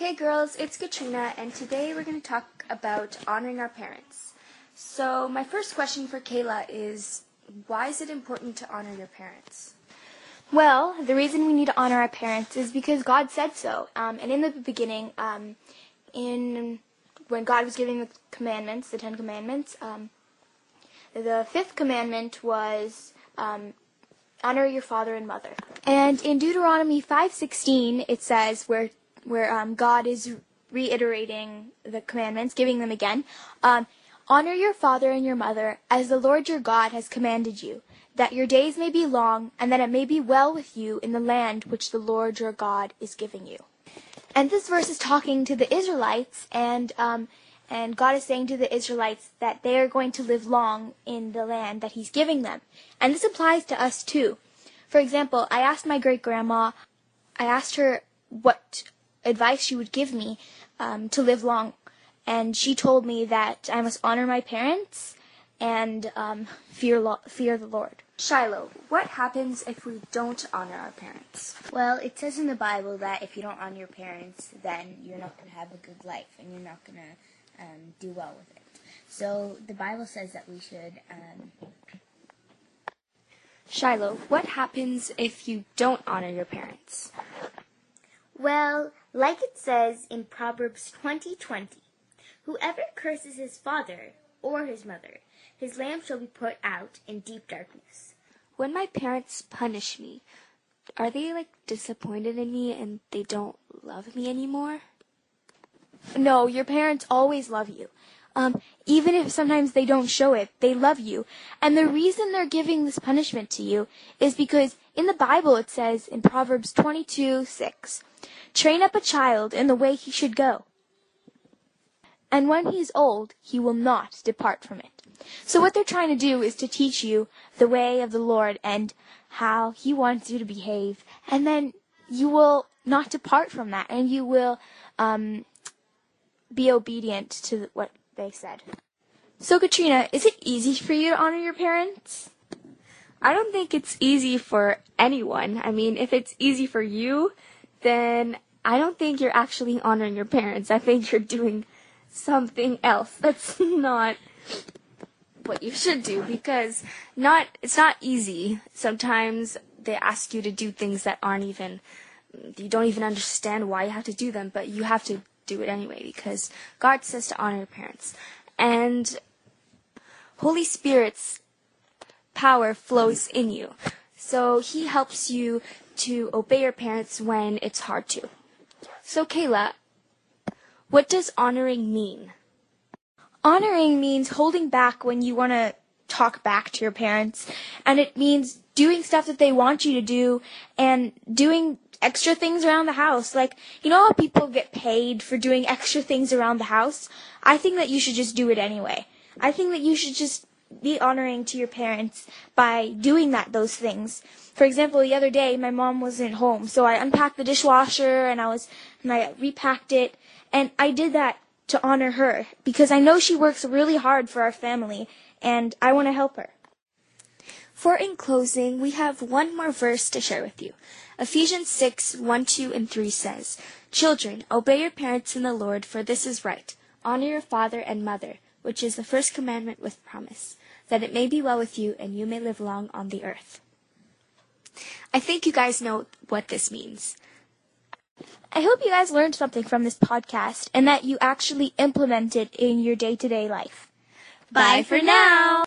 Hey girls, it's Katrina, and today we're going to talk about honoring our parents. So, my first question for Kayla is why is it important to honor your parents? Well, the reason we need to honor our parents is because God said so. Um, and in the beginning, um, in when God was giving the commandments, the Ten Commandments, um, the fifth commandment was um, honor your father and mother. And in Deuteronomy 5:16, it says where where um, God is reiterating the commandments, giving them again. Um, honor your father and your mother as the Lord your God has commanded you, that your days may be long and that it may be well with you in the land which the Lord your God is giving you. And this verse is talking to the Israelites, and um, and God is saying to the Israelites that they are going to live long in the land that He's giving them. And this applies to us too. For example, I asked my great grandma, I asked her what advice she would give me um, to live long, and she told me that I must honor my parents and um, fear lo- fear the Lord. Shiloh, what happens if we don't honor our parents? Well, it says in the Bible that if you don't honor your parents, then you're not going to have a good life and you're not going to um, do well with it. So the Bible says that we should. Um, Shiloh, what happens if you don't honor your parents? Well, like it says in Proverbs 20:20, whoever curses his father or his mother, his lamp shall be put out in deep darkness. When my parents punish me, are they like disappointed in me and they don't love me anymore? No, your parents always love you. Um, even if sometimes they don't show it, they love you. And the reason they're giving this punishment to you is because in the Bible it says in Proverbs 22, 6, Train up a child in the way he should go. And when he is old, he will not depart from it. So what they're trying to do is to teach you the way of the Lord and how he wants you to behave. And then you will not depart from that and you will, um, be obedient to what they said. So Katrina, is it easy for you to honor your parents? I don't think it's easy for anyone. I mean, if it's easy for you, then I don't think you're actually honoring your parents. I think you're doing something else. That's not what you should do because not it's not easy. Sometimes they ask you to do things that aren't even you don't even understand why you have to do them, but you have to do it anyway because God says to honor your parents. And Holy Spirit's power flows in you. So he helps you to obey your parents when it's hard to. So Kayla, what does honoring mean? Honoring means holding back when you want to talk back to your parents, and it means doing stuff that they want you to do and doing extra things around the house. Like, you know how people get paid for doing extra things around the house? I think that you should just do it anyway. I think that you should just be honoring to your parents by doing that those things. For example, the other day my mom wasn't home, so I unpacked the dishwasher and I was and I repacked it and I did that to honor her because I know she works really hard for our family and I want to help her. For in closing, we have one more verse to share with you. Ephesians 6, 1, 2, and 3 says, Children, obey your parents in the Lord, for this is right. Honor your father and mother, which is the first commandment with promise, that it may be well with you and you may live long on the earth. I think you guys know what this means. I hope you guys learned something from this podcast and that you actually implement it in your day to day life. Bye for now!